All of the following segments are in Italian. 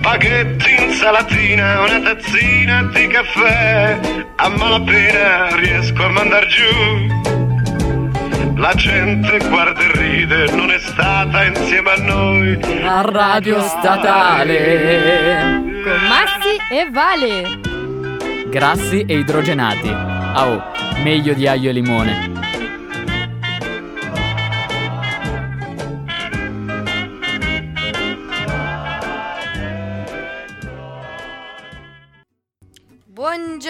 spaghetti, insalatina, una tazzina di caffè. A malapena riesco a mandar giù. La gente guarda e ride, non è stata insieme a noi. A Radio Statale. Con Massi e Vale. Grassi e idrogenati. Ah, oh, meglio di aglio e limone.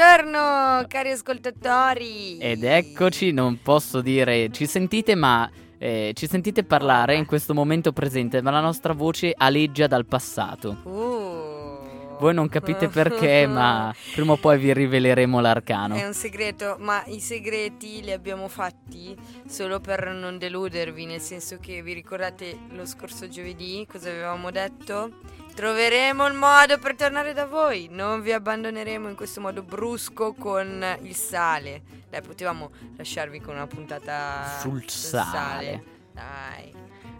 Buongiorno cari ascoltatori. Ed eccoci, non posso dire ci sentite, ma eh, ci sentite parlare in questo momento presente, ma la nostra voce aleggia dal passato. Uh. Voi non capite perché, ma prima o poi vi riveleremo l'arcano. È un segreto, ma i segreti li abbiamo fatti solo per non deludervi, nel senso che vi ricordate lo scorso giovedì cosa avevamo detto? Troveremo il modo per tornare da voi, non vi abbandoneremo in questo modo brusco con il sale. Dai, potevamo lasciarvi con una puntata Sul sale. Dai,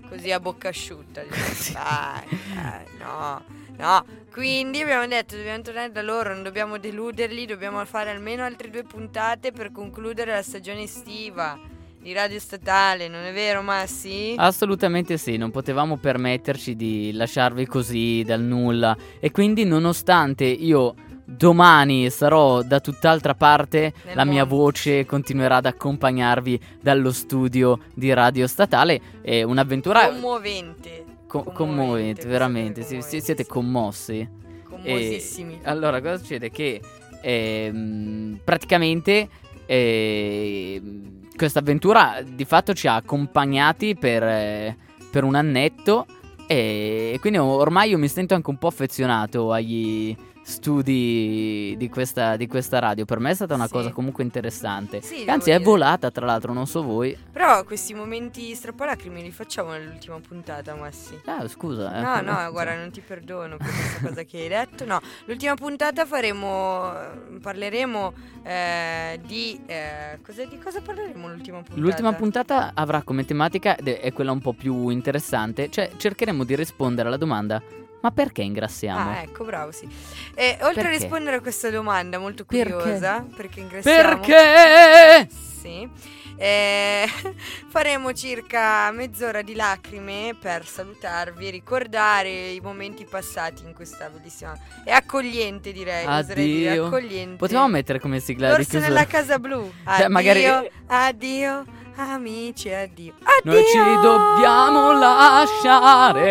così a bocca asciutta. diciamo. Dai, dai, no, no. Quindi abbiamo detto, dobbiamo tornare da loro, non dobbiamo deluderli, dobbiamo fare almeno altre due puntate per concludere la stagione estiva di Radio Statale, non è vero Massi? Assolutamente sì, non potevamo permetterci di lasciarvi così dal nulla e quindi nonostante io domani sarò da tutt'altra parte, Nel la mia mondo. voce continuerà ad accompagnarvi dallo studio di Radio Statale, è un'avventura Commovente. co- commovente, commovente, veramente, si- commovente, siete commossi. Commosissimi. E allora, cosa succede? Che ehm, praticamente ehm, questa avventura di fatto ci ha accompagnati per, eh, per un annetto e quindi ormai io mi sento anche un po' affezionato agli studi di questa, di questa radio. Per me è stata una Sì. cosa comunque interessante. Sì, Anzi, devo è dire. volata, tra l'altro, non so voi. Però questi momenti strappalacrime li facciamo nell'ultima puntata, Massi. Ah, scusa. eh. No, no, guarda, non ti perdono per questa cosa che hai detto. No, l'ultima puntata faremo. Parleremo eh, di. eh, cosa, di cosa parleremo l'ultima puntata? L'ultima puntata avrà come tematica, ed è quella un po' più interessante, cioè cercheremo di rispondere alla domanda ma perché ingrassiamo? Ah, ecco, bravo, sì. E oltre a Perché? rispondere a questa domanda molto Perché? curiosa, perché ingressiamo? Perché? Sì. eh, faremo circa mezz'ora di lacrime per salutarvi e ricordare i momenti passati in questa bellissima e accogliente direi, oserei dire Addio. accogliente. Potevamo mettere come sigla di L'orso chiusura? nella casa blu. Cioè, Addio, magari- addio, amici, addio. Addio. Noi ci dobbiamo lasciare.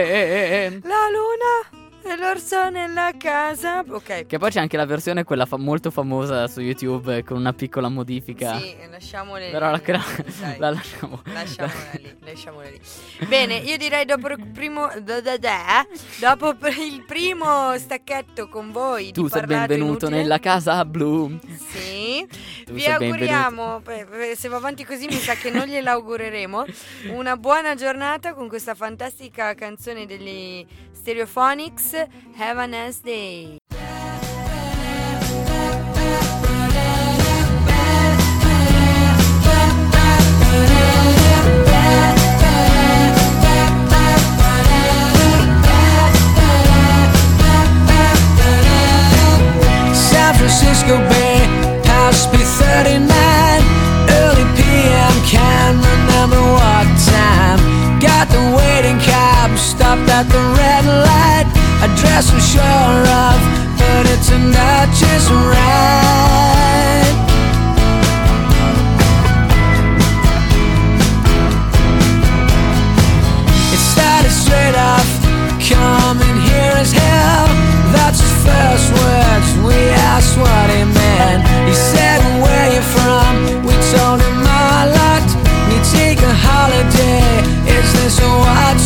La luna e l'orso nella casa. Ok. Che poi c'è anche la versione quella fa- molto famosa su YouTube con una piccola modifica. Sì, lasciamole Però la, cra- dai. la lasciamo. Lasciamola lì, lasciamola lì. Bene, io direi dopo il primo da da da, dopo il primo stacchetto con voi Tu sei benvenuto inutile, nella casa blu. Sì. Tu Vi auguriamo, se va avanti così mi sa che non gliela augureremo, una buona giornata con questa fantastica canzone degli Stereophonics, Have a nice day. San Francisco Bay, House B39, early PM, can't remember what time. Got the waiting cab, stopped at the red light. Address was sure of, but it's out just right. It started straight off, coming here as hell. That's his first words. We asked what he meant. He said, Where you from? We told him our lot. We take a holiday. Is this what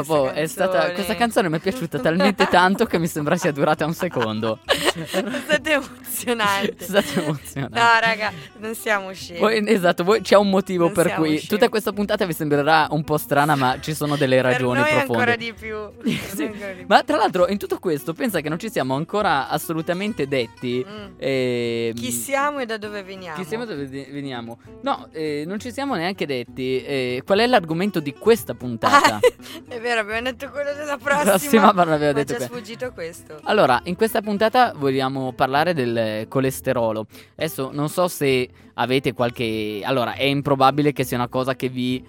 Dopo questa è stata canzone. questa canzone mi è piaciuta talmente tanto che mi sembra sia durata un secondo. È stato emozionante. È stato emozionante. No, raga, non siamo scemi. Voi- esatto, voi- c'è un motivo Non per cui scemi. tutta questa puntata vi sembrerà un po' strana, ma ci sono delle ragioni per noi profonde. ancora di più. Sì, ancora di più. Ma tra l'altro in tutto questo pensa che non ci siamo ancora assolutamente detti Mm. ehm, Chi siamo e da dove veniamo? chi siamo e dove ve- veniamo. No, eh, non ci siamo neanche detti eh, qual è l'argomento di questa puntata. Ah, è vero, abbiamo detto quello della prossima. Prossima, ma non ma detto ci è que- sfuggito questo. Allora, in questa puntata vogliamo parlare del colesterolo. Adesso non so se avete qualche... Allora, è improbabile che sia una cosa che vi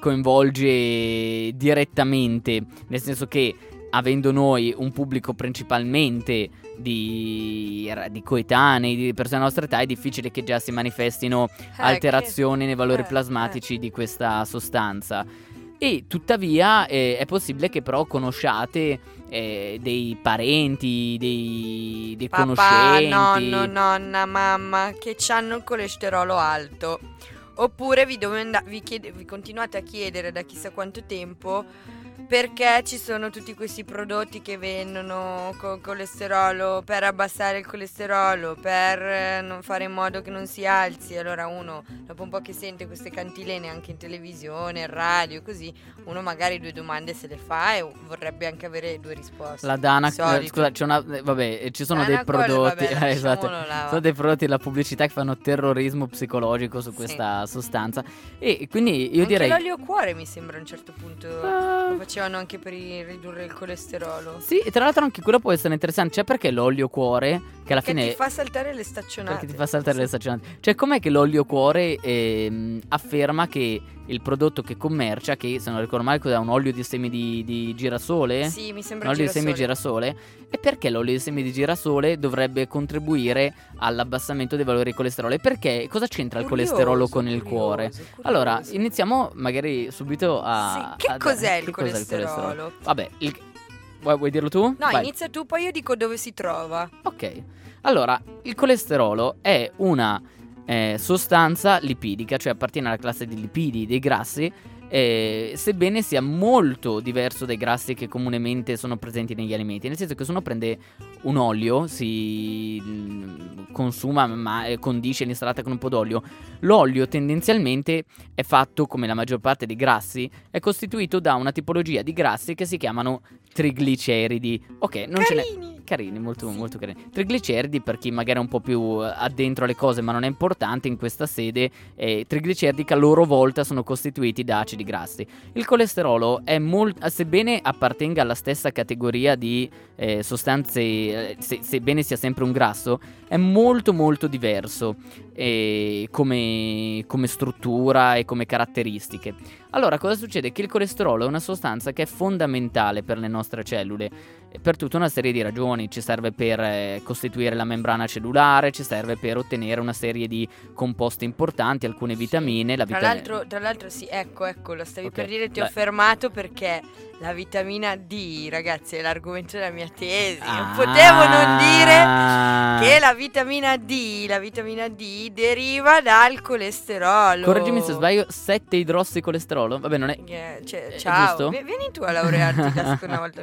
coinvolge direttamente, nel senso che avendo noi un pubblico principalmente di, di coetanei, di persone della nostra età, è difficile che già si manifestino Eh, alterazioni nei valori eh, plasmatici di questa sostanza. E tuttavia eh, è possibile che però conosciate eh, dei parenti, dei, dei Papà, conoscenti. nonno, nonna, mamma che hanno il colesterolo alto. Oppure vi, domanda- vi chiede- vi continuate a chiedere da chissà quanto tempo perché ci sono tutti questi prodotti che vendono con colesterolo per abbassare il colesterolo, per eh, non fare in modo che non si alzi. Allora uno, dopo un po' che sente queste cantilene anche in televisione, in radio, così, uno magari due domande se le fa e vorrebbe anche avere due risposte. La Dana, Solito. scusa, c'è una, eh, vabbè, eh, ci sono dei Danacol, prodotti, vabbè, eh, esatto, là, sono dei prodotti della pubblicità che fanno terrorismo psicologico su Sì. questa sostanza. E quindi io Anche direi... l'olio cuore mi sembra a un certo punto Ah, lo facevano anche per i- ridurre il colesterolo. Sì, e tra l'altro anche quello può essere interessante. Cioè, perché l'olio cuore, che alla Che fine... ti fa saltare le staccionate. Perché ti fa saltare le staccionate. Cioè, com'è che l'olio cuore ehm, afferma che il prodotto che commercia, che se non ricordo male cos'è un olio di semi di, di girasole? Sì, mi sembra Un olio di semi di girasole. girasole? E perché l'olio di semi di girasole dovrebbe contribuire all'abbassamento dei valori di colesterolo? E perché cosa c'entra il Curioso, colesterolo con il curioso, cuore? curioso. Allora, iniziamo magari subito a... Sì, che a- cos'è il che cos'è colesterolo? Vabbè, il- vuoi, vuoi dirlo tu? No, Vai. inizia tu, poi io dico dove si trova. Ok, allora il colesterolo è una eh, sostanza lipidica, cioè appartiene alla classe di lipidi, dei grassi, eh, sebbene sia molto diverso dai grassi che comunemente sono presenti negli alimenti, nel senso che se uno prende un olio, si, mm, consuma, ma eh, condisce l'insalata con un po' d'olio. L'olio tendenzialmente è fatto, come la maggior parte dei grassi, è costituito da una tipologia di grassi che si chiamano trigliceridi. Ok, non ce n'è Carini. carini, molto, molto carini. Trigliceridi, per chi magari è un po' più eh, addentro alle cose, ma non è importante in questa sede, eh, trigliceridi che a loro volta sono costituiti da acidi grassi. Il colesterolo è molto, sebbene appartenga alla stessa categoria di eh, sostanze, eh, se- sebbene sia sempre un grasso, è molto molto diverso come, come struttura e come caratteristiche. Allora, cosa succede? Che il colesterolo è una sostanza che è fondamentale per le nostre cellule per tutta una serie di ragioni. Ci serve per eh, costituire la membrana cellulare, ci serve per ottenere una serie di composti importanti, alcune vitamine. La Tra vita- l'altro, tra l'altro sì, ecco, ecco, lo stavi Ok, per dire, ti ho dai. fermato perché la vitamina D, ragazzi, è l'argomento della mia tesi. Ah. Non potevo non dire che la vitamina D, la vitamina D deriva dal colesterolo. Correggimi se sbaglio, 7 idrossicolesterolo. Vabbè, non è. Eh, cioè, Eh, ciao, giusto? vi- vieni tu a laurearti la seconda volta.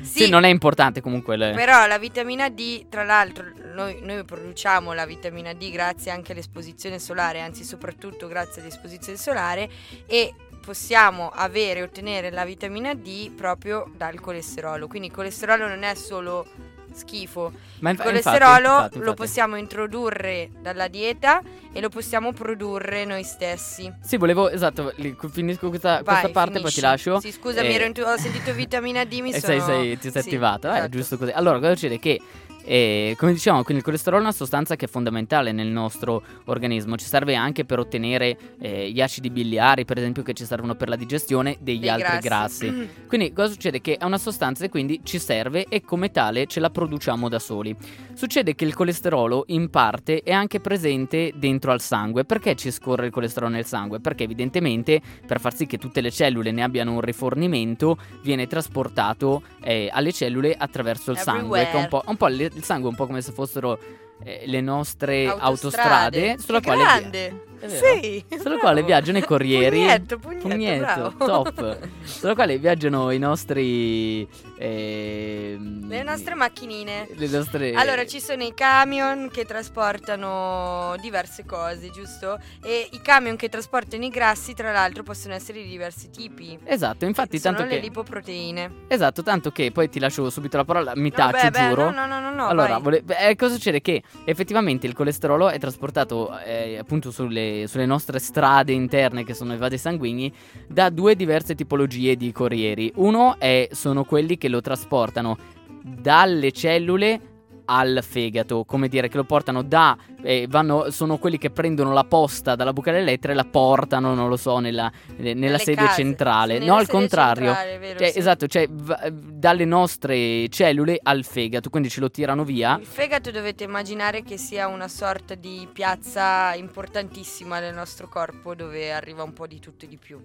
Sì, non è importante comunque. le- Però la vitamina D, tra l'altro, noi, noi produciamo la vitamina D grazie anche all'esposizione solare, anzi soprattutto grazie all'esposizione solare e possiamo avere e ottenere la vitamina D proprio dal colesterolo. Quindi il colesterolo non è solo schifo. Ma Il inf- colesterolo infatti, infatti, lo infatti. possiamo introdurre dalla dieta e lo possiamo produrre noi stessi. Sì, volevo, esatto, li- finisco questa, questa Vai, parte, poi finisci. ti lascio. Sì, scusami, Eh, ero in tu- ho sentito vitamina D, mi e sono... sei, sei- ti sei Sì, attivato, eh, esatto. giusto così. Allora, cosa succede? Che, eh, come dicevamo, quindi il colesterolo è una sostanza che è fondamentale nel nostro organismo. Ci serve anche per ottenere eh, gli acidi biliari, per esempio, che ci servono per la digestione degli Dei altri grassi. Quindi cosa succede? Che è una sostanza e quindi ci serve e come tale ce la produciamo da soli. Succede che il colesterolo in parte è anche presente dentro al sangue. Perché ci scorre il colesterolo nel sangue? Perché evidentemente per far sì che tutte le cellule ne abbiano un rifornimento viene trasportato eh, alle cellule attraverso il sangue. Che è un po', un po' le- il sangue è un po' come se fossero eh, le nostre autostrade, sulla Che quale grande. Sì. sulla quale viaggiano i corrieri. Pugnetto, pugnetto, Pugnetto, top. Sulla quale viaggiano i nostri. ehm, Le nostre macchinine. Le nostre. Allora, ci sono i camion che trasportano diverse cose, giusto? E i camion che trasportano i grassi, tra l'altro, possono essere di diversi tipi. Esatto, infatti, sono tanto le che. lipoproteine. Esatto, tanto che poi ti lascio subito la parola. Mi No, taccio, beh, beh, giuro. No, no, no, no, no, allora, vole- beh, eh, cosa succede? Che effettivamente il colesterolo è trasportato eh, appunto sulle, sulle nostre strade interne, che sono i vasi sanguigni, da due diverse tipologie di corrieri. Uno è, sono quelli che lo trasportano dalle cellule al fegato, come dire che lo portano da eh, vanno, sono quelli che prendono la posta dalla buca delle lettere e la portano, non lo so, nella, eh, nella sede case. centrale. Sì, no, nella al contrario. centrale, vero, Cioè, sì. Esatto, cioè va- dalle nostre cellule al fegato, quindi ce lo tirano via. Il fegato dovete immaginare che sia una sorta di piazza importantissima nel nostro corpo dove arriva un po' di tutto e di più.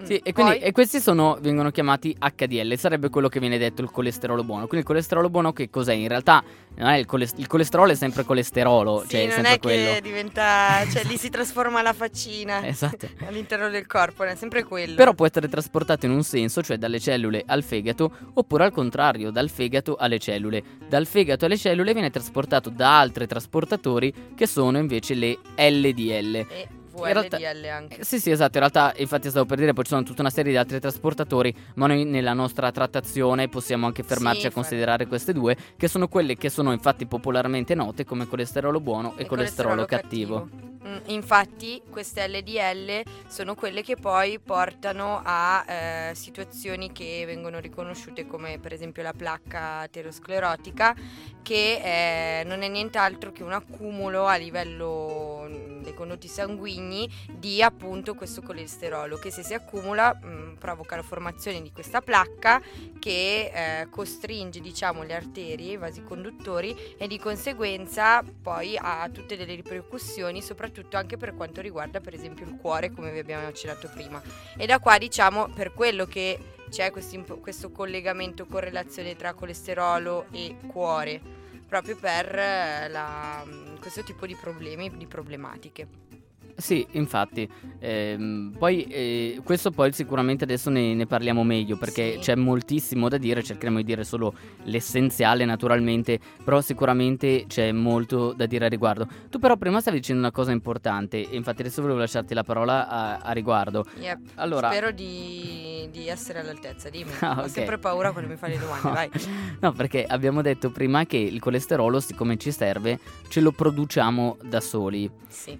Mm, Sì, e, quindi, e questi sono, vengono chiamati HDL, sarebbe quello che viene detto il colesterolo buono. Quindi il colesterolo buono che cos'è? In realtà non è il, coles- il colesterolo è sempre colesterolo, Sì, cioè è non è quello. che diventa, cioè lì si trasforma la faccina Esatto. all'interno del corpo, è sempre quello. Però può essere trasportato in un senso, cioè dalle cellule al fegato, oppure al contrario, dal fegato alle cellule. Dal fegato alle cellule viene trasportato da altri trasportatori che sono invece le LDL. e in realtà- anche. Eh, Sì, sì, esatto. In realtà, infatti, stavo per dire, poi ci sono tutta una serie di altri trasportatori. Ma noi nella nostra trattazione possiamo anche fermarci Sì, a considerare queste due, che sono quelle che sono infatti popolarmente note come colesterolo buono e, E colesterolo, cattivo. Mm, infatti queste LDL sono quelle che poi portano a eh, situazioni che vengono riconosciute come per esempio la placca aterosclerotica che eh, non è nient'altro che un accumulo a livello mm, dei condotti sanguigni di appunto questo colesterolo che se si accumula mm, provoca la formazione di questa placca che eh, costringe diciamo le arterie, i vasi conduttori e di conseguenza poi ha tutte delle ripercussioni soprattutto anche per quanto riguarda per esempio il cuore come vi abbiamo accennato prima. E da qua diciamo per quello che c'è questo, collegamento correlazione tra colesterolo e cuore proprio per eh, la- questo tipo di problemi di problematiche Sì, infatti. Ehm, poi eh, questo poi sicuramente adesso ne, ne parliamo meglio perché Sì. c'è moltissimo da dire, cercheremo di dire solo l'essenziale naturalmente, però sicuramente c'è molto da dire a riguardo. Tu però prima stavi dicendo una cosa importante e infatti adesso volevo lasciarti la parola a, a riguardo. Yep. Allora, Spero di, di essere all'altezza, dimmi. Ah, Ho ok. sempre paura quando mi fai le domande, vai. No, perché abbiamo detto prima che il colesterolo, siccome ci serve, ce lo produciamo da soli. Sì.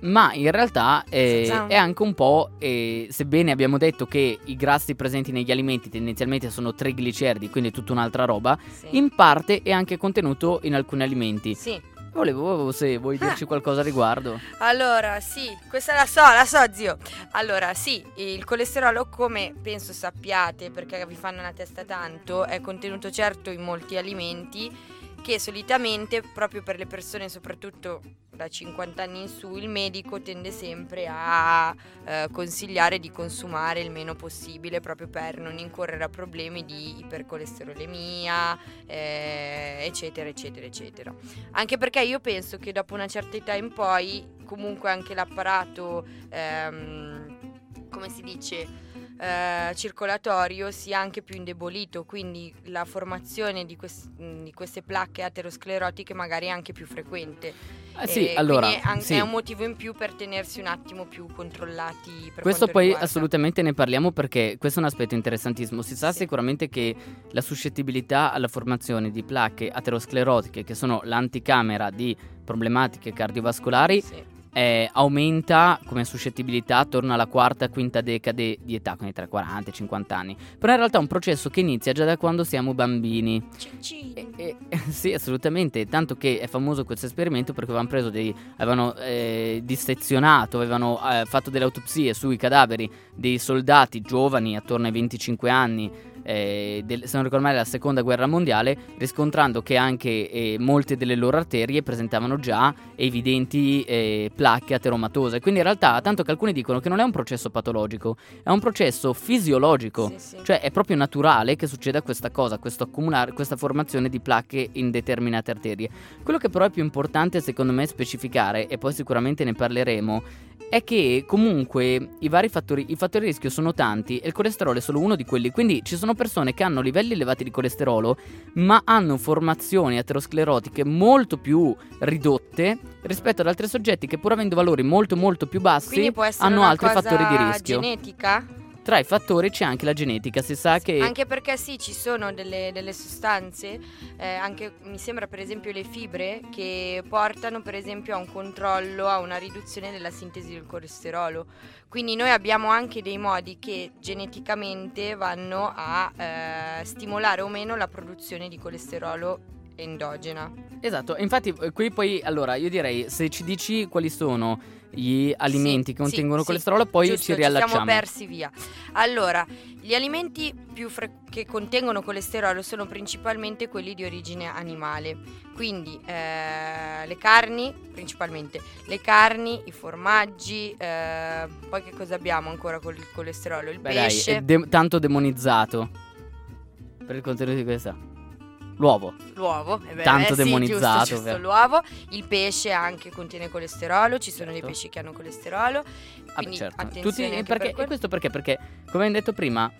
Ma in realtà eh, è anche un po', eh, sebbene abbiamo detto che i grassi presenti negli alimenti tendenzialmente sono trigliceridi, quindi è tutta un'altra roba, Sì. in parte è anche contenuto in alcuni alimenti. Sì. Volevo se vuoi dirci qualcosa a riguardo. Allora, sì, questa la so, la so, zio. Allora, sì, il colesterolo, come penso sappiate, perché vi fanno una testa tanto, è contenuto certo in molti alimenti che solitamente, proprio per le persone, soprattutto da 50 anni in su, il medico tende sempre a eh, consigliare di consumare il meno possibile proprio per non incorrere a problemi di ipercolesterolemia, eh, eccetera, eccetera, eccetera. Anche perché io penso che dopo una certa età in poi, comunque anche l'apparato, ehm, come si dice, eh, circolatorio sia anche più indebolito, quindi la formazione di, quest- di queste placche aterosclerotiche magari è anche più frequente. Ah, sì, E allora, an- sì. è un motivo in più per tenersi un attimo più controllati. Questo poi riguarda- assolutamente ne parliamo perché questo è un aspetto interessantissimo. Si sa Sì. sicuramente che la suscettibilità alla formazione di placche aterosclerotiche, che sono l'anticamera di problematiche cardiovascolari, Sì. Eh, aumenta come suscettibilità attorno alla quarta, quinta decade di età, quindi tra i 40 e i 50 anni. Però in realtà è un processo che inizia già da quando siamo bambini. E- e- sì, assolutamente, tanto che è famoso questo esperimento perché avevano preso dei avevano eh, dissezionato, avevano eh, fatto delle autopsie sui cadaveri dei soldati giovani attorno ai 25 anni. Eh, del- se non ricordo male, della seconda guerra mondiale, riscontrando che anche eh, molte delle loro arterie presentavano già evidenti eh, placche ateromatose. Quindi in realtà, tanto che alcuni dicono che non è un processo patologico, è un processo fisiologico. Sì, sì. Cioè è proprio naturale che succeda questa cosa, questo accumulare, questa formazione di placche in determinate arterie. Quello che però è più importante secondo me specificare, e poi sicuramente ne parleremo, è che comunque i vari fattori, i fattori di rischio sono tanti e il colesterolo è solo uno di quelli. Quindi ci sono persone che hanno livelli elevati di colesterolo, ma hanno formazioni aterosclerotiche molto più ridotte rispetto ad altri soggetti che pur avendo valori molto molto più bassi hanno altri fattori di rischio. genetica? Tra i fattori c'è anche la genetica, si sa che Anche perché sì, ci sono delle, delle sostanze, eh, anche mi sembra per esempio le fibre, che portano per esempio a un controllo, a una riduzione della sintesi del colesterolo. Quindi noi abbiamo anche dei modi che geneticamente vanno a eh, stimolare o meno la produzione di colesterolo endogena. Esatto, infatti eh, qui poi allora io direi se ci dici quali sono gli alimenti Sì, che contengono sì, sì, colesterolo poi giusto, ci riallacciamo. siamo persi via. Allora, gli alimenti più fre- che contengono colesterolo sono principalmente quelli di origine animale, quindi eh, le carni, principalmente le carni, i formaggi, eh, poi che cosa abbiamo ancora con il colesterolo? Il Beh, dai, pesce, è de- tanto demonizzato per il contenuto di questa. L'uovo. l'uovo, eh beh, tanto eh sì, demonizzato, giusto, giusto, vero. l'uovo, il pesce anche contiene colesterolo, ci sono dei Certo. pesci che hanno colesterolo, Vabbè, quindi certo. attenzione Tutti- perché, per e questo perché? Perché, come abbiamo detto prima,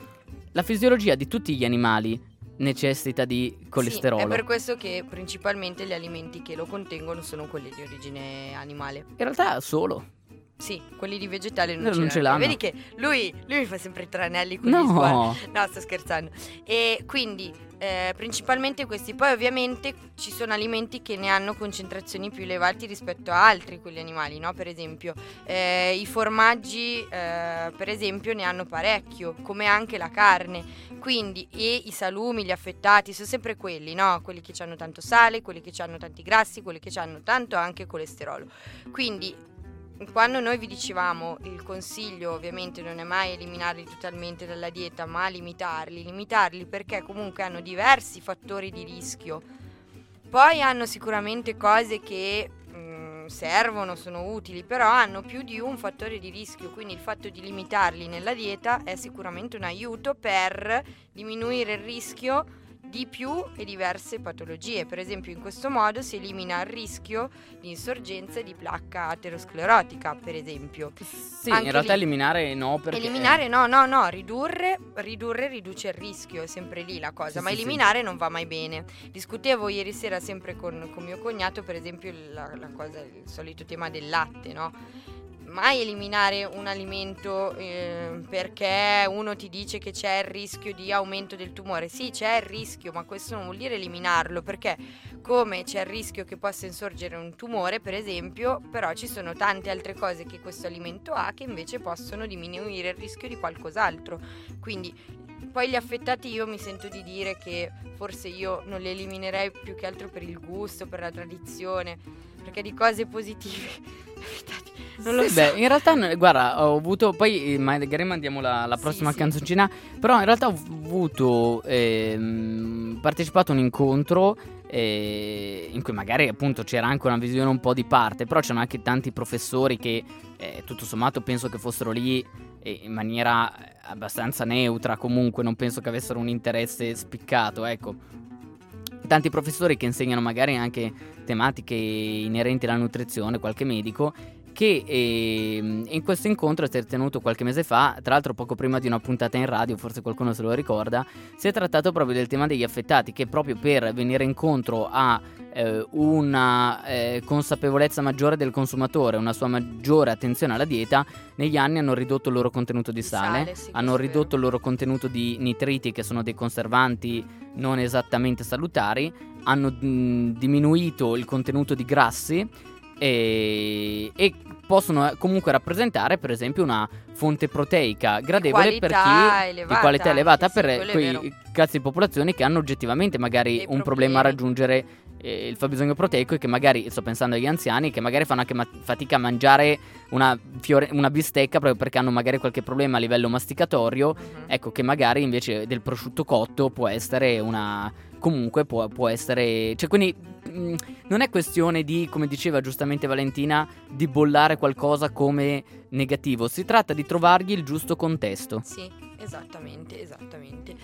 la fisiologia di tutti gli animali necessita di colesterolo. Sì, è per questo che principalmente gli alimenti che lo contengono sono quelli di origine animale. In realtà solo. Sì, quelli di vegetale non, No, ce, non ce l'hanno. Vedi che lui, lui mi fa sempre i tranelli con gli sguardi. No. No, sto scherzando. E quindi eh, principalmente questi. Poi ovviamente ci sono alimenti che ne hanno concentrazioni più elevate rispetto a altri, quelli animali, no? Per esempio eh, i formaggi, eh, per esempio, ne hanno parecchio, come anche la carne. Quindi e i salumi, gli affettati, sono sempre quelli, no? Quelli che hanno tanto sale, quelli che hanno tanti grassi, quelli che hanno tanto anche colesterolo. Quindi quando noi vi dicevamo il consiglio ovviamente non è mai eliminarli totalmente dalla dieta, ma limitarli, limitarli perché comunque hanno diversi fattori di rischio. Poi hanno sicuramente cose che mm, servono, sono utili, però hanno più di un fattore di rischio, quindi il fatto di limitarli nella dieta è sicuramente un aiuto per diminuire il rischio di più e diverse patologie. Per esempio, in questo modo si elimina il rischio di insorgenza di placca aterosclerotica, per esempio. Sì, Anche in realtà lì- eliminare no perché Eliminare no, no, no, ridurre, ridurre riduce il rischio, è sempre lì la cosa, Sì, ma sì, sì. eliminare non va mai bene. Discutevo ieri sera sempre con, con mio cognato, per esempio, la, la cosa, il solito tema del latte, no? Mai eliminare un alimento eh, perché uno ti dice che c'è il rischio di aumento del tumore. Sì, c'è il rischio, ma questo non vuol dire eliminarlo, perché come c'è il rischio che possa insorgere un tumore, per esempio, però ci sono tante altre cose che questo alimento ha che invece possono diminuire il rischio di qualcos'altro. Quindi poi gli affettati io mi sento di dire che forse io non li eliminerei più che altro per il gusto, per la tradizione, perché di cose positive non lo Sì, so. beh, in realtà, guarda, ho avuto. Poi eh, magari mandiamo la, la prossima sì. canzoncina. Però in realtà ho avuto. ehm, partecipato a un incontro. eh, in cui magari appunto c'era anche una visione un po' di parte. Però c'erano anche tanti professori che, eh, tutto sommato, penso che fossero lì eh, in maniera abbastanza neutra. Comunque, non penso che avessero un interesse spiccato. Ecco. Tanti professori che insegnano magari anche tematiche inerenti alla nutrizione, qualche medico, che ehm, in questo incontro si è tenuto qualche mese fa, tra l'altro poco prima di una puntata in radio, forse qualcuno se lo ricorda, si è trattato proprio del tema degli affettati, che proprio per venire incontro a eh, una eh, consapevolezza maggiore del consumatore, una sua maggiore attenzione alla dieta, negli anni hanno ridotto il loro contenuto di sale, sale, sì, hanno ridotto il loro contenuto di nitriti, che sono dei conservanti non esattamente salutari, hanno mh, diminuito il contenuto di grassi e, e possono eh, comunque rappresentare per esempio una fonte proteica gradevole per chi elevata. di qualità elevata sì, per è quei cazzi di popolazioni che hanno oggettivamente magari Dei un problema a problemi. raggiungere eh, il fabbisogno proteico e che magari sto pensando agli anziani che magari fanno anche ma- fatica a mangiare una, fiore- una bistecca proprio perché hanno magari qualche problema a livello masticatorio Mhm. Ecco che magari invece del prosciutto cotto può essere una... comunque può, può essere... Cioè quindi mh, non è questione di, come diceva giustamente Valentina, di bollare qualcosa come negativo, si tratta di trovargli il giusto contesto. Sì, esattamente, esattamente.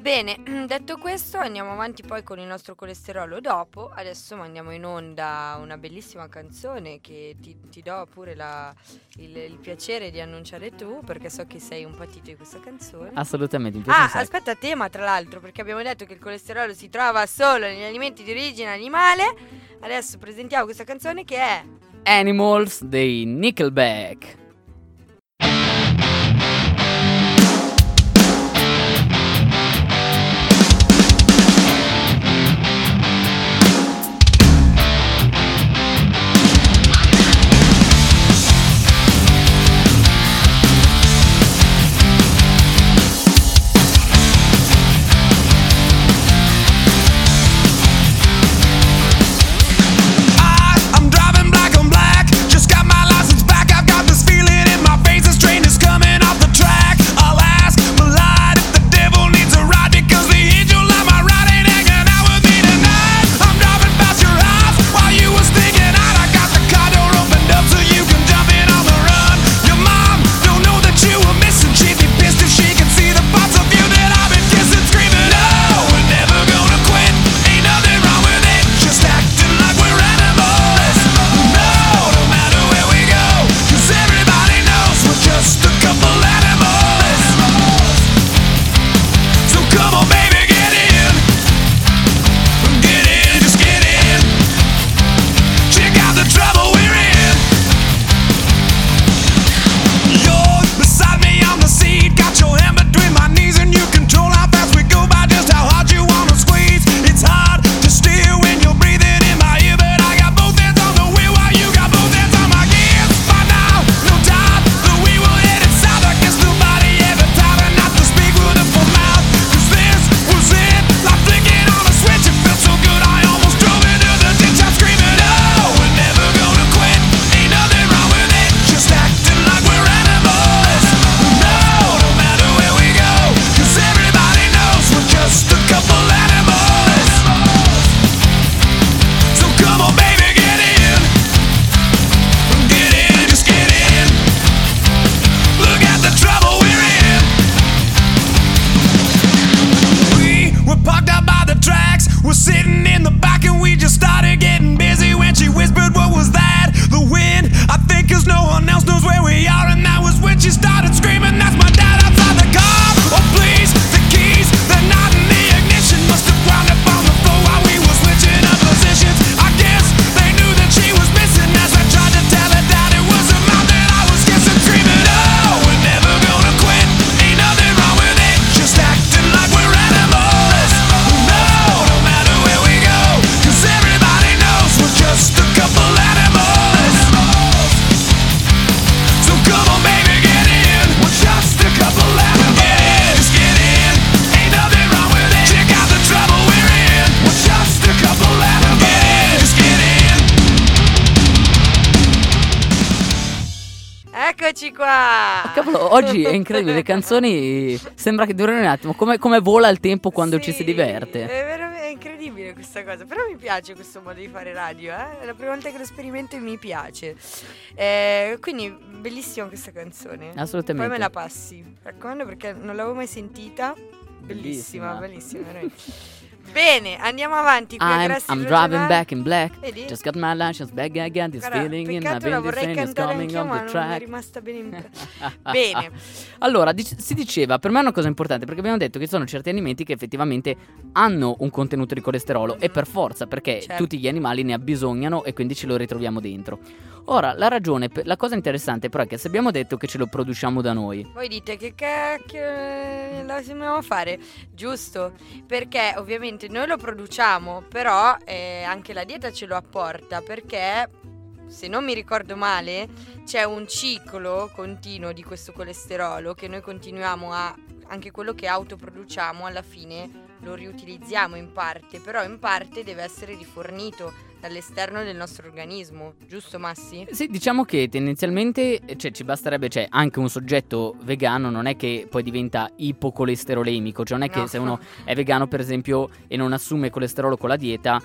Bene, detto questo, andiamo avanti poi con il nostro colesterolo dopo. Adesso mandiamo in onda una bellissima canzone che ti, ti do pure la- il, il piacere di annunciare tu, perché so che sei un patito di questa canzone. Assolutamente, mi piace Ah, aspetta, tema tra l'altro, perché abbiamo detto che il colesterolo si trova solo negli alimenti di origine animale. Adesso presentiamo questa canzone che è Animals dei Nickelback. Oggi è incredibile, le canzoni sembra che durino un attimo, come, come vola il tempo quando ci si Sì, diverte. È veramente incredibile questa cosa, però mi piace questo modo di fare radio, eh? È la prima volta che lo sperimento e mi piace. Eh, quindi bellissima questa canzone. Assolutamente. Poi me la passi, mi raccomando perché non l'avevo mai sentita. Bellissima, bellissima, veramente. Bene, andiamo avanti qui I'm, I'm driving back in black. Vedi? Just got my license back again. This Guarda, feeling in my veins vorrei is cantare coming on the è track. rimasta bene Bene. Allora, dic- si diceva, per me è una cosa importante perché abbiamo detto che ci sono certi alimenti che effettivamente hanno un contenuto di colesterolo e per forza perché Certo. tutti gli animali ne abbisognano e quindi ce lo ritroviamo dentro. Ora, la ragione, per- la cosa interessante però è che se abbiamo detto che ce lo produciamo da noi, Voi dite che cacchio eh, la dobbiamo fare? Giusto, perché ovviamente noi lo produciamo, però eh, anche la dieta ce lo apporta, perché se non mi ricordo male c'è un ciclo continuo di questo colesterolo che noi continuiamo a, anche quello che autoproduciamo alla fine lo riutilizziamo in parte, però in parte deve essere rifornito dall'esterno del nostro organismo, giusto Massi? Sì, diciamo che tendenzialmente cioè, ci basterebbe, cioè, anche un soggetto vegano non è che poi diventa ipocolesterolemico, cioè non è che No. se uno è vegano per esempio e non assume colesterolo con la dieta,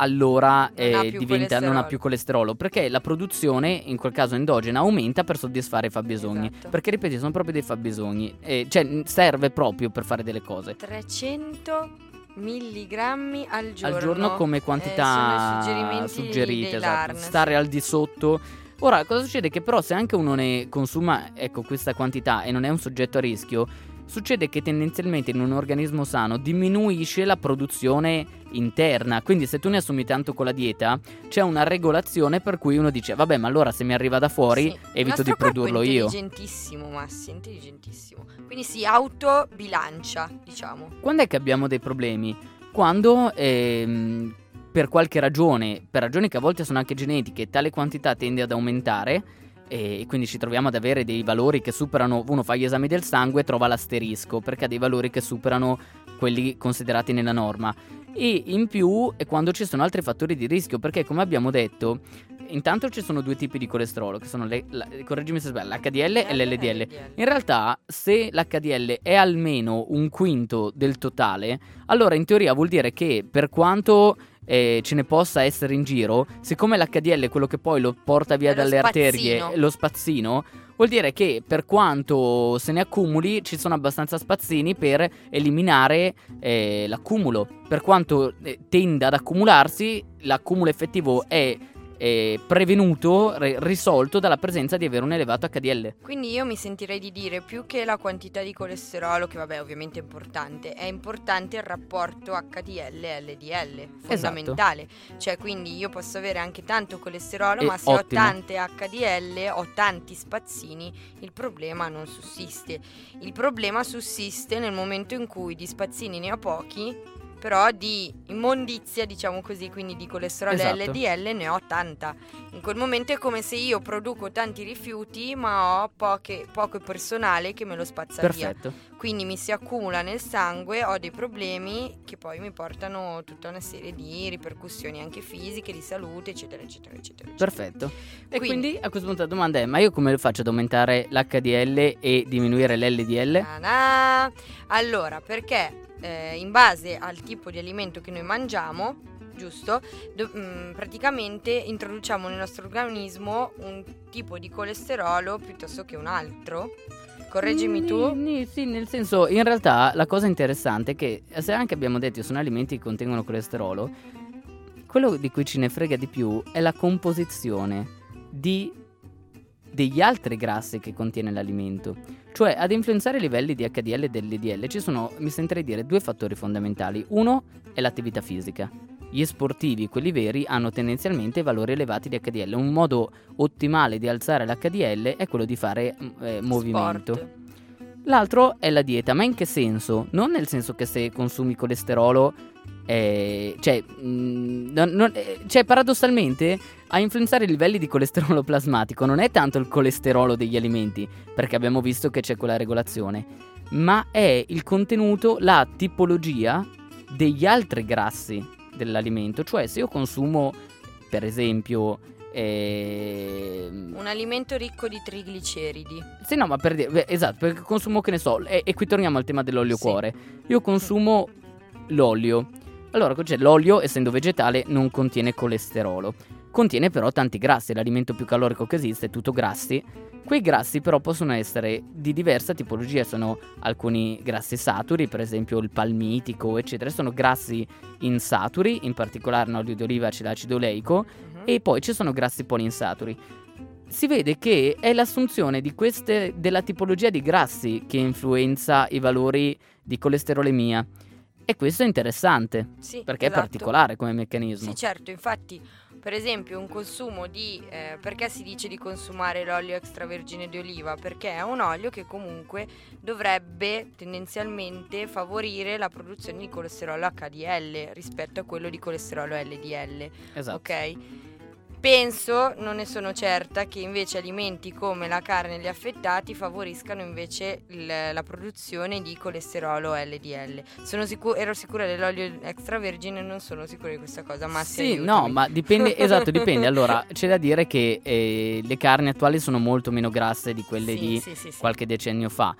allora Non ha eh, più diventa, non ha colesterolo. più colesterolo, perché la produzione, in quel caso endogena, aumenta per soddisfare i fabbisogni. Esatto. Perché ripeto, sono proprio dei fabbisogni, eh, cioè serve proprio per fare delle cose. 300 milligrammi al giorno. Al giorno come Eh, quantità suggerimenti suggerite, esatto. Stare al di sotto. Ora, cosa succede? Che però se anche uno ne consuma, ecco, questa quantità e non è un soggetto a rischio, succede che tendenzialmente in un organismo sano diminuisce la produzione interna. Quindi se tu ne assumi tanto con la dieta, c'è una regolazione per cui uno dice, vabbè, ma allora se mi arriva da fuori, Sì. Evito di produrlo io. intelligentissimo, Massi, intelligentissimo. Quindi si autobilancia, diciamo. Quando è che abbiamo dei problemi? Quando ehm, per qualche ragione, per ragioni che a volte sono anche genetiche, tale quantità tende ad aumentare e quindi ci troviamo ad avere dei valori che superano, uno fa gli esami del sangue e trova l'asterisco perché ha dei valori che superano quelli considerati nella norma. E in più è quando ci sono altri fattori di rischio perché come abbiamo detto, intanto ci sono due tipi di colesterolo che sono, le, la- correggimi se sbaglio, l'HDL e l'LDL. In realtà, se l'HDL è almeno un quinto del totale, allora in teoria vuol dire che per quanto eh, ce ne possa essere in giro, siccome l'HDL è quello che poi lo porta via lo dalle spazzino. arterie, lo spazzino, vuol dire che per quanto se ne accumuli ci sono abbastanza spazzini per eliminare eh, l'accumulo. Per quanto eh, tenda ad accumularsi, l'accumulo effettivo è eh, prevenuto, re- risolto dalla presenza di avere un elevato HDL. Quindi io mi sentirei di dire più che la quantità di colesterolo, che vabbè ovviamente è importante, è importante il rapporto HDL e LDL, Esatto. fondamentale. Cioè quindi io posso avere anche tanto colesterolo, E ma se ottimo. ho tante HDL, ho tanti spazzini, il problema non sussiste. Il problema sussiste nel momento in cui di spazzini ne ho pochi, però di immondizia, diciamo così, quindi di colesterolo Esatto. LDL ne ho tanta. In quel momento è come se io produco tanti rifiuti, ma ho poche, poco personale che me lo spazza via. Quindi mi si accumula nel sangue, ho dei problemi che poi mi portano tutta una serie di ripercussioni anche fisiche, di salute, eccetera, eccetera, eccetera. eccetera. Perfetto. E Quindi- quindi a questo punto la domanda è: ma io come faccio ad aumentare l'HDL e diminuire l'LDL? Ta-da! Allora, perché eh, in base al tipo di alimento che noi mangiamo, giusto? do- mm, praticamente introduciamo nel nostro organismo un tipo di colesterolo piuttosto che un altro. Correggimi tu. Ni- sì, nel senso, in realtà la cosa interessante è che se anche abbiamo detto che sono alimenti che contengono colesterolo, quello di cui ce ne frega di più è la composizione di degli altri grassi che contiene l'alimento. Cioè, ad influenzare i livelli di HDL e dell'LDL ci sono, mi sentirei dire, due fattori fondamentali. Uno è l'attività fisica. Gli sportivi, quelli veri, hanno tendenzialmente valori elevati di HDL. Un modo ottimale di alzare l'HDL è quello di fare mm, eh, movimento. Sport. L'altro è la dieta, ma in che senso? Non nel senso che se consumi colesterolo, eh, cioè, mm, non- non- eh, cioè, paradossalmente a influenzare i livelli di colesterolo plasmatico non è tanto il colesterolo degli alimenti, perché abbiamo visto che c'è quella regolazione, ma è il contenuto, la tipologia degli altri grassi dell'alimento. Cioè, se io consumo, per esempio, ehm, Un alimento ricco di trigliceridi. Sì, no, ma per dire, beh, esatto, perché consumo che ne so, e, e qui torniamo al tema dell'olio Sì. cuore. Io consumo l'olio. Allora, cioè, l'olio, essendo vegetale, non contiene colesterolo. Contiene però tanti grassi, l'alimento più calorico che esiste è tutto grassi. Quei grassi però possono essere di diversa tipologia, sono alcuni grassi saturi, per esempio il palmitico, eccetera, sono grassi insaturi, in particolare nell'olio d'oliva c'è l'acido oleico, Mhm. e poi ci sono grassi poliinsaturi. Si vede che è l'assunzione di queste, della tipologia di grassi che influenza i valori di colesterolemia. E questo è interessante, Sì, perché è esatto. particolare come meccanismo. Sì, certo, infatti, per esempio, un consumo di... eh, perché si dice di consumare l'olio extravergine di oliva? Perché è un olio che comunque dovrebbe tendenzialmente favorire la produzione di colesterolo HDL rispetto a quello di colesterolo LDL. Esatto. Ok? Penso, non ne sono certa, che invece alimenti come la carne e gli affettati favoriscano invece il- la produzione di colesterolo LDL. Sono sicu- ero sicura dell'olio extravergine, non sono sicura di questa cosa, ma Sì, no, ma dipende, esatto, dipende. Allora, c'è da dire che eh, le carni attuali sono molto meno grasse di quelle di qualche decennio fa.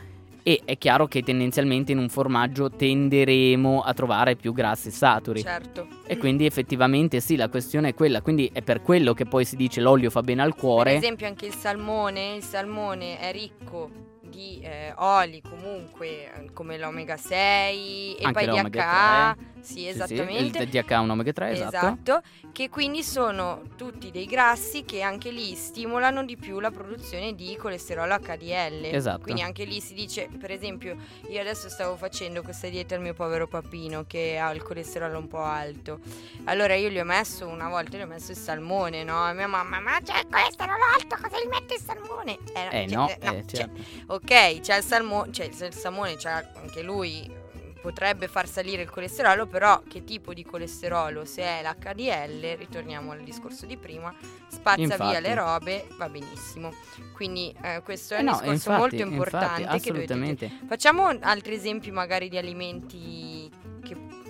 E è chiaro che tendenzialmente in un formaggio tenderemo a trovare più grassi saturi. Certo. E quindi effettivamente sì, la questione è quella. Quindi è per quello che poi si dice l'olio fa bene al Per cuore. esempio anche il salmone, il salmone è ricco di eh, oli comunque eh, come l'omega 6 e Anche poi DHA, sì, Sì, sì, esattamente. il DHA un omega 3, esatto. Esatto, che quindi sono tutti dei grassi che anche lì stimolano di più la produzione di colesterolo HDL. Esatto. Quindi anche lì si dice, per esempio, io adesso stavo facendo questa dieta al mio povero papino che ha il colesterolo un po' alto. Allora io gli ho messo una volta gli ho messo il salmone, no? E mia mamma, ma c'è il colesterolo alto, cosa gli mette il salmone? Eh cioè, no, eh, eh, cioè, certo. Ok, c'è il salmone, cioè il salmone c'ha anche lui eh, potrebbe far salire il colesterolo, però che tipo di colesterolo? Se è l'HDL, ritorniamo al discorso di prima, spazza Infatti. via le robe, va benissimo. Quindi eh, questo è Eh un no, discorso infatti, molto infatti, importante dovete assolutamente. Facciamo altri esempi magari di alimenti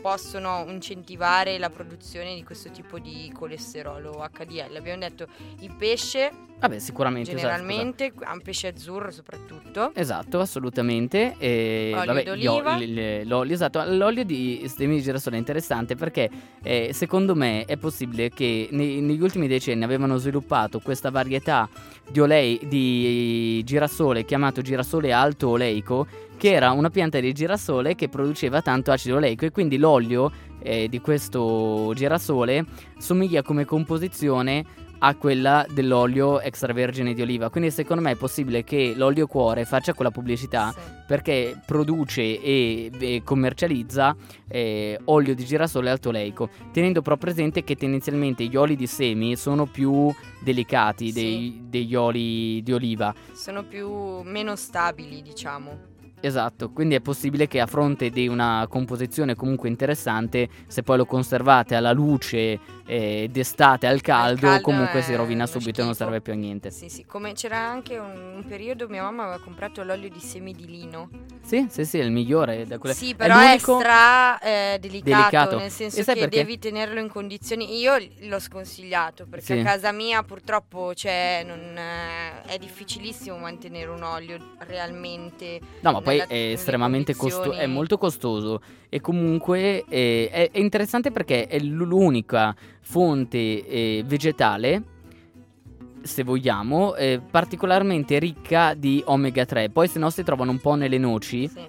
possono incentivare la produzione di questo tipo di colesterolo HDL. Abbiamo detto il pesce, Vabbè, sicuramente. esatto, generalmente, un pesce azzurro soprattutto. Esatto, assolutamente. E, Olio vabbè, d'oliva. oli- le- l'olio, esatto. L'olio di semi di girasole è interessante perché eh, secondo me è possibile che nei- negli ultimi decenni avevano sviluppato questa varietà di olei di girasole chiamato girasole alto oleico che era una pianta di girasole che produceva tanto acido oleico e quindi l'olio eh, di questo girasole somiglia come composizione a quella dell'olio extravergine di oliva. Quindi secondo me è possibile che l'olio cuore faccia quella pubblicità Sì. perché produce e, e commercializza eh, olio di girasole alto oleico, tenendo però presente che tendenzialmente gli oli di semi sono più delicati Sì. dei- degli oli di oliva. Sono più meno stabili, diciamo. Esatto, quindi è possibile che a fronte di una composizione comunque interessante, se poi lo conservate alla luce eh, d'estate al caldo, caldo comunque è si rovina subito e non serve più a niente. Sì, sì, come c'era anche un, un periodo mia mamma aveva comprato l'olio di semi di lino. Sì, sì, sì, è il migliore. Da quelle- Sì, è però è, l'unico- stra eh, delicato, Delicato. nel senso che perché? devi tenerlo in condizioni. Io l'ho sconsigliato perché Sì. a casa mia purtroppo c'è, non, eh, è difficilissimo mantenere un olio realmente. No, ma poi è estremamente costoso, è molto costoso e comunque eh, è, è interessante perché è l'unica fonte eh, vegetale, se vogliamo, eh, particolarmente ricca di omega 3. Poi se no si trovano un po' nelle noci, Sì.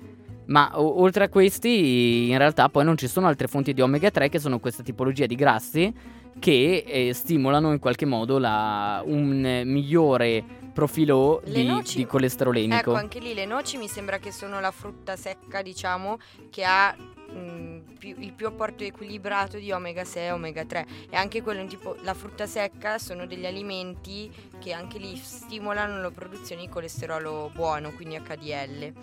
ma o- oltre a questi in realtà poi non ci sono altre fonti di omega 3 che sono questa tipologia di grassi che eh, stimolano in qualche modo la- un eh, migliore profilo di, noci- di colesterolemico. Ecco, anche lì le noci mi sembra che sono la frutta secca, diciamo, che ha mh, più- il più apporto equilibrato di omega 6 e omega 3. E anche quello, tipo, la frutta secca sono degli alimenti che anche lì stimolano la produzione di colesterolo buono, quindi HDL.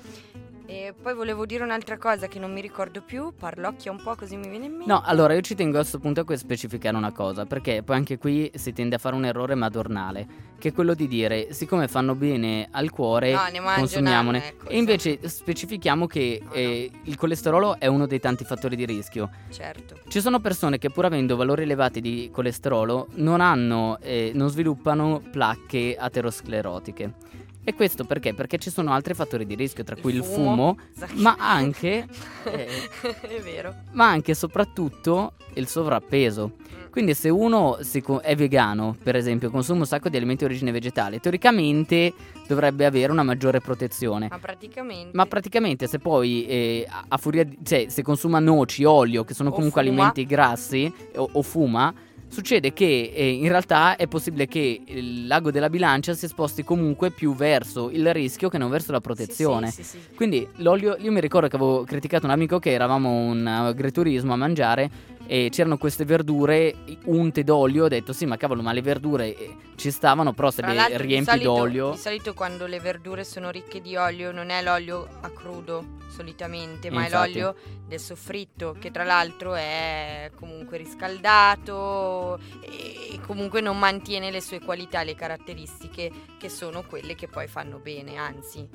E poi volevo dire un'altra cosa che non mi ricordo più, parlocchia un po' così mi viene in mente. No, allora io ci tengo a questo punto a specificare una cosa, perché poi anche qui si tende a fare un errore madornale, che è quello di dire, siccome fanno bene al cuore, No, consumiamone. ecco, e invece specifichiamo che No, no. eh, il colesterolo è uno dei tanti fattori di rischio. Certo. Ci sono persone che pur avendo valori elevati di colesterolo non hanno, eh, non sviluppano placche aterosclerotiche. E questo perché? Perché ci sono altri fattori di rischio, tra Il cui il fumo. fumo, ma anche, eh, ma anche e soprattutto il sovrappeso. Quindi se uno è vegano, per esempio, consuma un sacco di alimenti di origine vegetale, teoricamente dovrebbe avere una maggiore protezione. Ma praticamente. Ma praticamente se poi eh, a- furia di, cioè se consuma noci, olio, che sono O comunque fuma. alimenti grassi, o, o fuma, succede che eh, in realtà è possibile che il lago della bilancia si sposti comunque più verso il rischio che non verso la protezione. Sì, sì, sì. Quindi l'olio, io mi ricordo che avevo criticato un amico che eravamo un agriturismo a mangiare e c'erano queste verdure unte d'olio, ho detto sì ma cavolo ma le verdure eh, ci stavano però se Tra le riempi solito- d'olio... Di solito quando le verdure sono ricche di olio non è l'olio a crudo solitamente, ma Infatti. è l'olio del soffritto che tra l'altro è comunque riscaldato e comunque non mantiene le sue qualità, le caratteristiche che sono quelle che poi fanno bene, anzi,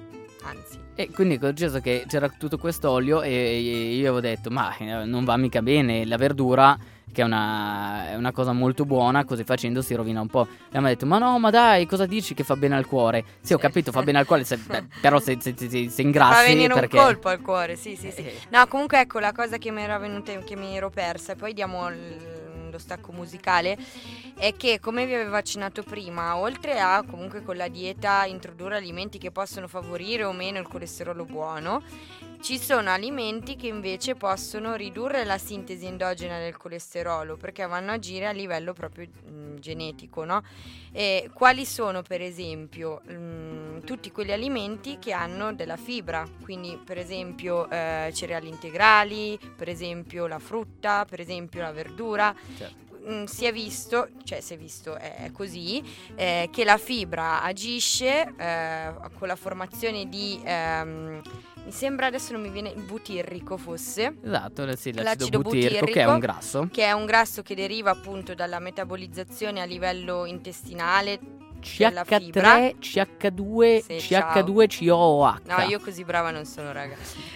anzi. E quindi ho deciso che c'era tutto quest'olio e e io avevo detto ma eh, non va mica bene la verdura che è una, è una cosa molto buona, così facendo si rovina un po'. E mi ha detto ma no ma dai cosa dici che fa bene al cuore? Sì ho capito fa bene al cuore, se- beh, però se, se, se, se- se Fa ingrassi venire perché... un colpo al cuore, sì, sì, sì. Eh, No, comunque ecco la cosa che mi era venuta che mi ero persa, e poi diamo il- lo stacco musicale, è che come vi avevo accennato prima, oltre a comunque con la dieta introdurre alimenti che possono favorire o meno il colesterolo buono, ci sono alimenti che invece possono ridurre la sintesi endogena del colesterolo perché vanno a agire a livello proprio mm, genetico, no? Quali sono per esempio mm, tutti quegli alimenti che hanno della fibra, quindi per esempio eh, cereali integrali, per esempio la frutta, per esempio la verdura. Certo. Mm, Si è visto, cioè si è visto, è è così, eh, che la fibra agisce eh, con la formazione di, ehm, mi sembra adesso non mi viene, il butirrico fosse, Esatto, eh, sì, l'acido, L'acido butirrico, che è butirrico, un grasso. che è un grasso che deriva appunto dalla metabolizzazione a livello intestinale. CH3, CH2, Sì, CH2, COOH. No, io così brava non sono, raga.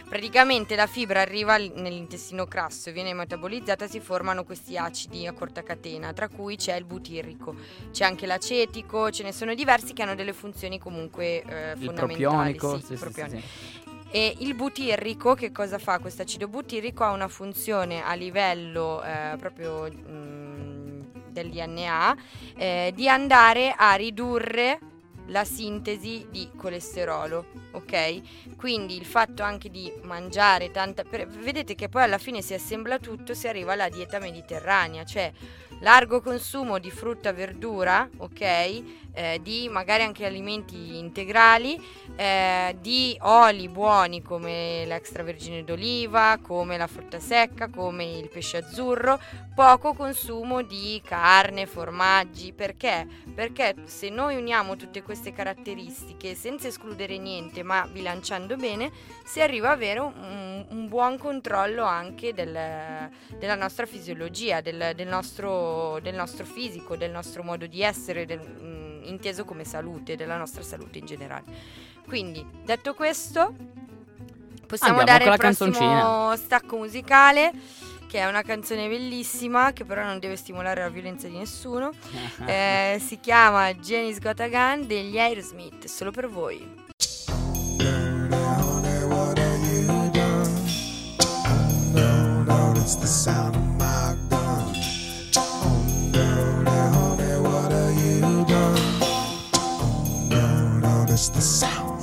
Praticamente la fibra arriva nell'intestino grasso, viene metabolizzata, si formano questi acidi a corta catena, tra cui c'è il butirrico, c'è anche l'acetico, ce ne sono diversi che hanno delle funzioni comunque eh, il fondamentali. propionico. sì, sì, propionico. sì. E il butirrico, che cosa fa? Questo acido butirrico ha una funzione a livello eh, proprio mm, del DNA eh, di andare a ridurre la sintesi di colesterolo, ok? Quindi il fatto anche di mangiare tanta... per- vedete che poi alla fine si assembla tutto, si arriva alla dieta mediterranea, cioè largo consumo di frutta, verdura, ok? Eh, di magari anche alimenti integrali, eh, di oli buoni come l'extravergine d'oliva, come la frutta secca, come il pesce azzurro, poco consumo di carne, formaggi, perché? Perché se noi uniamo tutte queste caratteristiche senza escludere niente, ma bilanciando bene, si arriva ad avere un, un buon controllo anche del- della nostra fisiologia, del, del nostro, del nostro fisico, del nostro modo di essere, del- mm, inteso come salute, della nostra salute in generale. Quindi, detto questo, possiamo Andiamo dare il prossimo stacco musicale, che è una canzone bellissima, che però non deve stimolare la violenza di nessuno. Eh, si chiama Jenny's Got a Gun degli Aerosmith, solo per voi. It's the sound.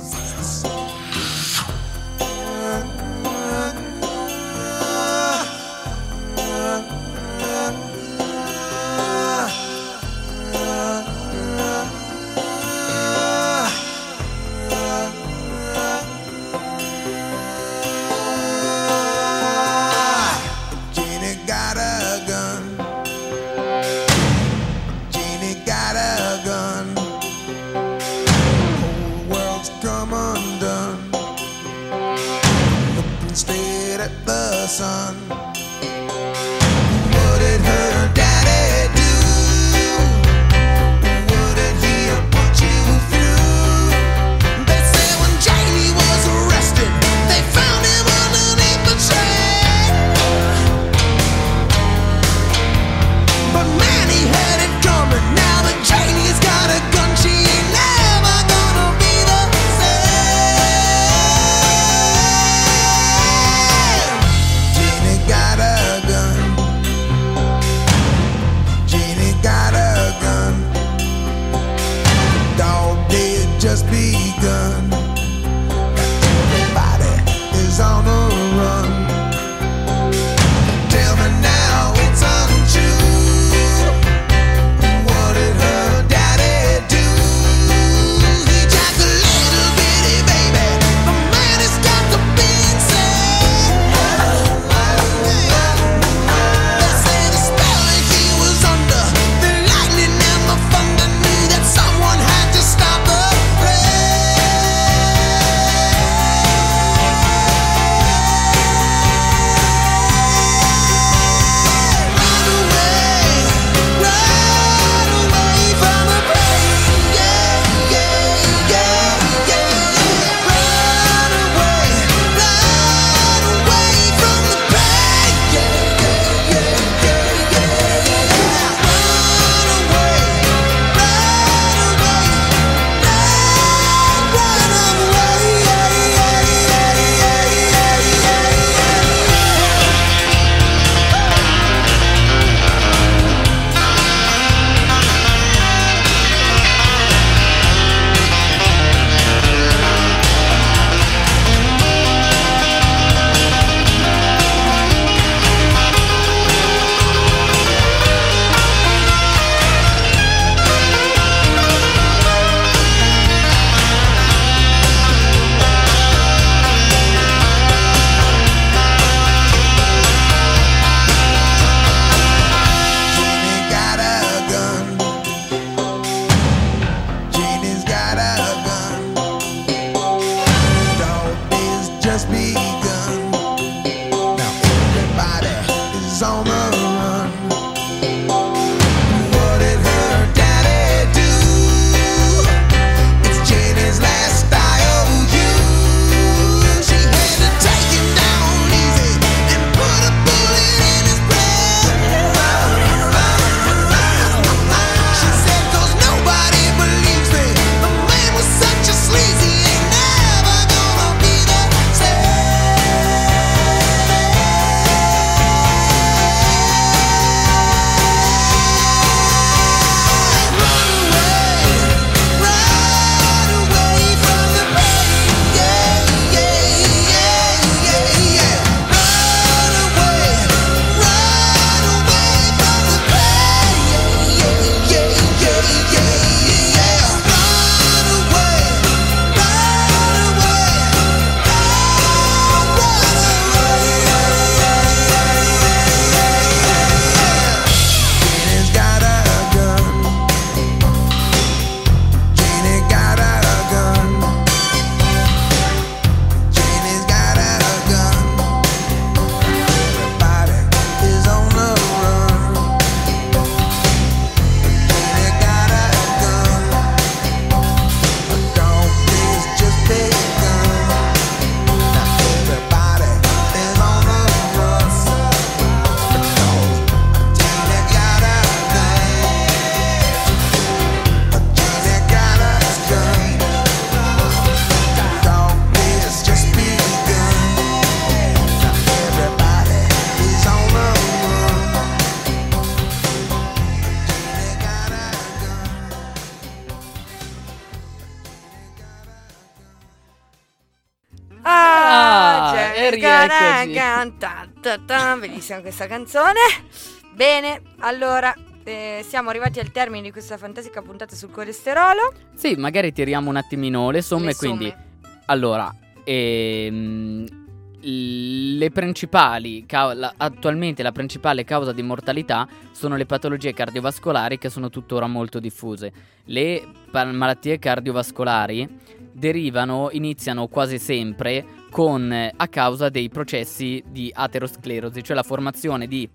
bellissima questa canzone. Bene, allora eh, siamo arrivati al termine di questa fantastica puntata sul colesterolo. Sì, magari tiriamo un attimino le somme, le quindi somme. allora ehm, le principali attualmente la principale causa di mortalità sono le patologie cardiovascolari che sono tuttora molto diffuse. Le pa- malattie cardiovascolari derivano iniziano quasi sempre con, eh, a causa dei processi di aterosclerosi, cioè la formazione di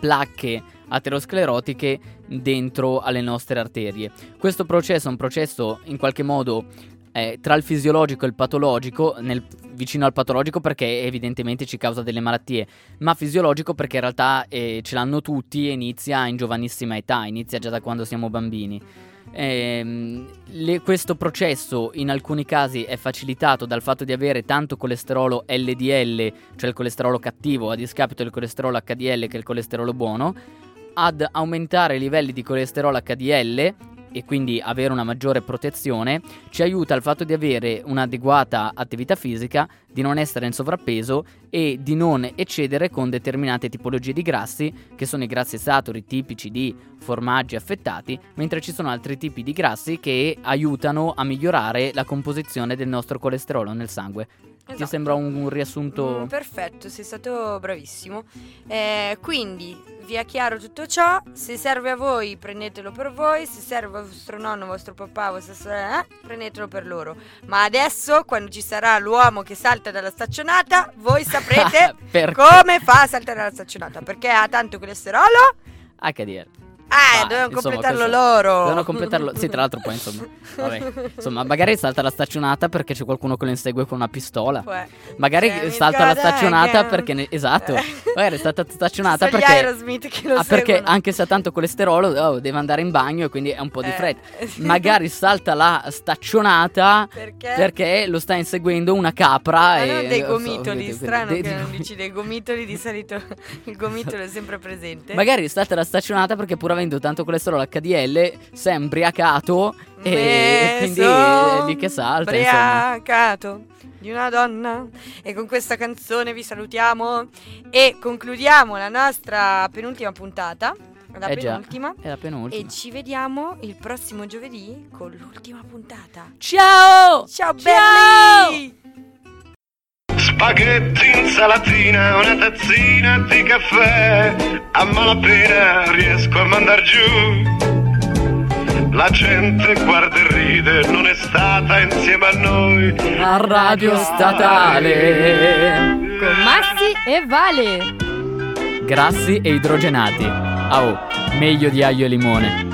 placche aterosclerotiche dentro alle nostre arterie. Questo processo è un processo in qualche modo eh, tra il fisiologico e il patologico, nel- vicino al patologico perché evidentemente ci causa delle malattie, ma fisiologico perché in realtà eh, ce l'hanno tutti e inizia in giovanissima età, inizia già da quando siamo bambini. Ehm, le- questo processo in alcuni casi è facilitato dal fatto di avere tanto colesterolo LDL, cioè il colesterolo cattivo, a discapito del colesterolo HDL che è il colesterolo buono, ad aumentare i livelli di colesterolo HDL e quindi avere una maggiore protezione ci aiuta il fatto di avere un'adeguata attività fisica, di non essere in sovrappeso e di non eccedere con determinate tipologie di grassi, che sono i grassi saturi tipici di formaggi affettati, mentre ci sono altri tipi di grassi che aiutano a migliorare la composizione del nostro colesterolo nel sangue. Ti Esatto. sembra un, un riassunto? Mm, perfetto, sei stato bravissimo. Eh, quindi vi è chiaro tutto ciò. Se serve a voi, prendetelo per voi. Se serve a vostro nonno, vostro papà, vostra sorella, eh, prendetelo per loro. Ma adesso, quando ci sarà l'uomo che salta dalla staccionata, voi saprete come fa a saltare dalla staccionata. Perché ha tanto colesterolo. HDL. Ah, Devono insomma, completarlo questo- loro. Devono completarlo. Sì, tra l'altro, poi insomma. Vabbè. Insomma, magari salta la staccionata perché c'è qualcuno che lo insegue con una pistola. Poi- Magari Cioè, salta la staccionata che- perché. ne- esatto. Eh. Magari è stata staccionata Sono gli perché. Aerosmith che lo Ah, perché anche se ha tanto colesterolo, oh, deve andare in bagno e quindi è un po' di Eh, fretta. sì. Magari salta la staccionata Perché? perché lo sta inseguendo una capra. Ma e non dei so, gomitoli, vedete, strano dei- che dei non dici dei gomitoli di solito il gomitolo è sempre presente. Magari salta la staccionata perché pur avendo tanto colesterolo HDL è imbriacato e Me quindi è lì che salta. Insomma. ubriacato di una donna e con questa canzone vi salutiamo e concludiamo la nostra penultima puntata, la Eh già, penultima. è la penultima. E ci vediamo il prossimo giovedì con l'ultima puntata. Ciao! Ciao, Ciao! belli! Spaghetti, insalatina, una tazzina di caffè. A malapena riesco a mandar giù. La gente guarda e ride, non è stata insieme a noi. A Radio Statale. Con Massi e Vale. Grassi e idrogenati. Ah, oh, meglio di aglio e limone.